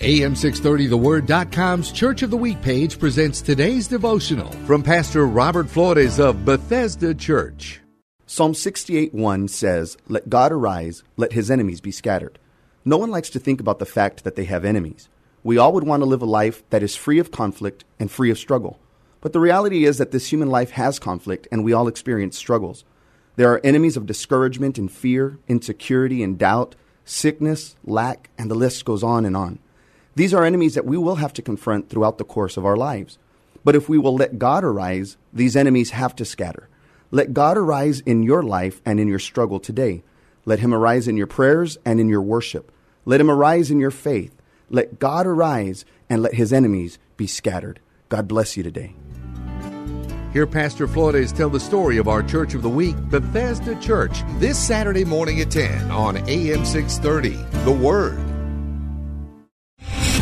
AM630TheWord.com's Church of the Week page presents today's devotional from Pastor Robert Flores of Bethesda Church. Psalm 68 1 says, Let God arise, let his enemies be scattered. No one likes to think about the fact that they have enemies. We all would want to live a life that is free of conflict and free of struggle. But the reality is that this human life has conflict and we all experience struggles. There are enemies of discouragement and fear, insecurity and doubt, sickness, lack, and the list goes on and on. These are enemies that we will have to confront throughout the course of our lives. But if we will let God arise, these enemies have to scatter. Let God arise in your life and in your struggle today. Let him arise in your prayers and in your worship. Let him arise in your faith. Let God arise and let his enemies be scattered. God bless you today. Hear Pastor Flores tell the story of our Church of the Week, Bethesda Church, this Saturday morning at 10 on AM 630. The Word.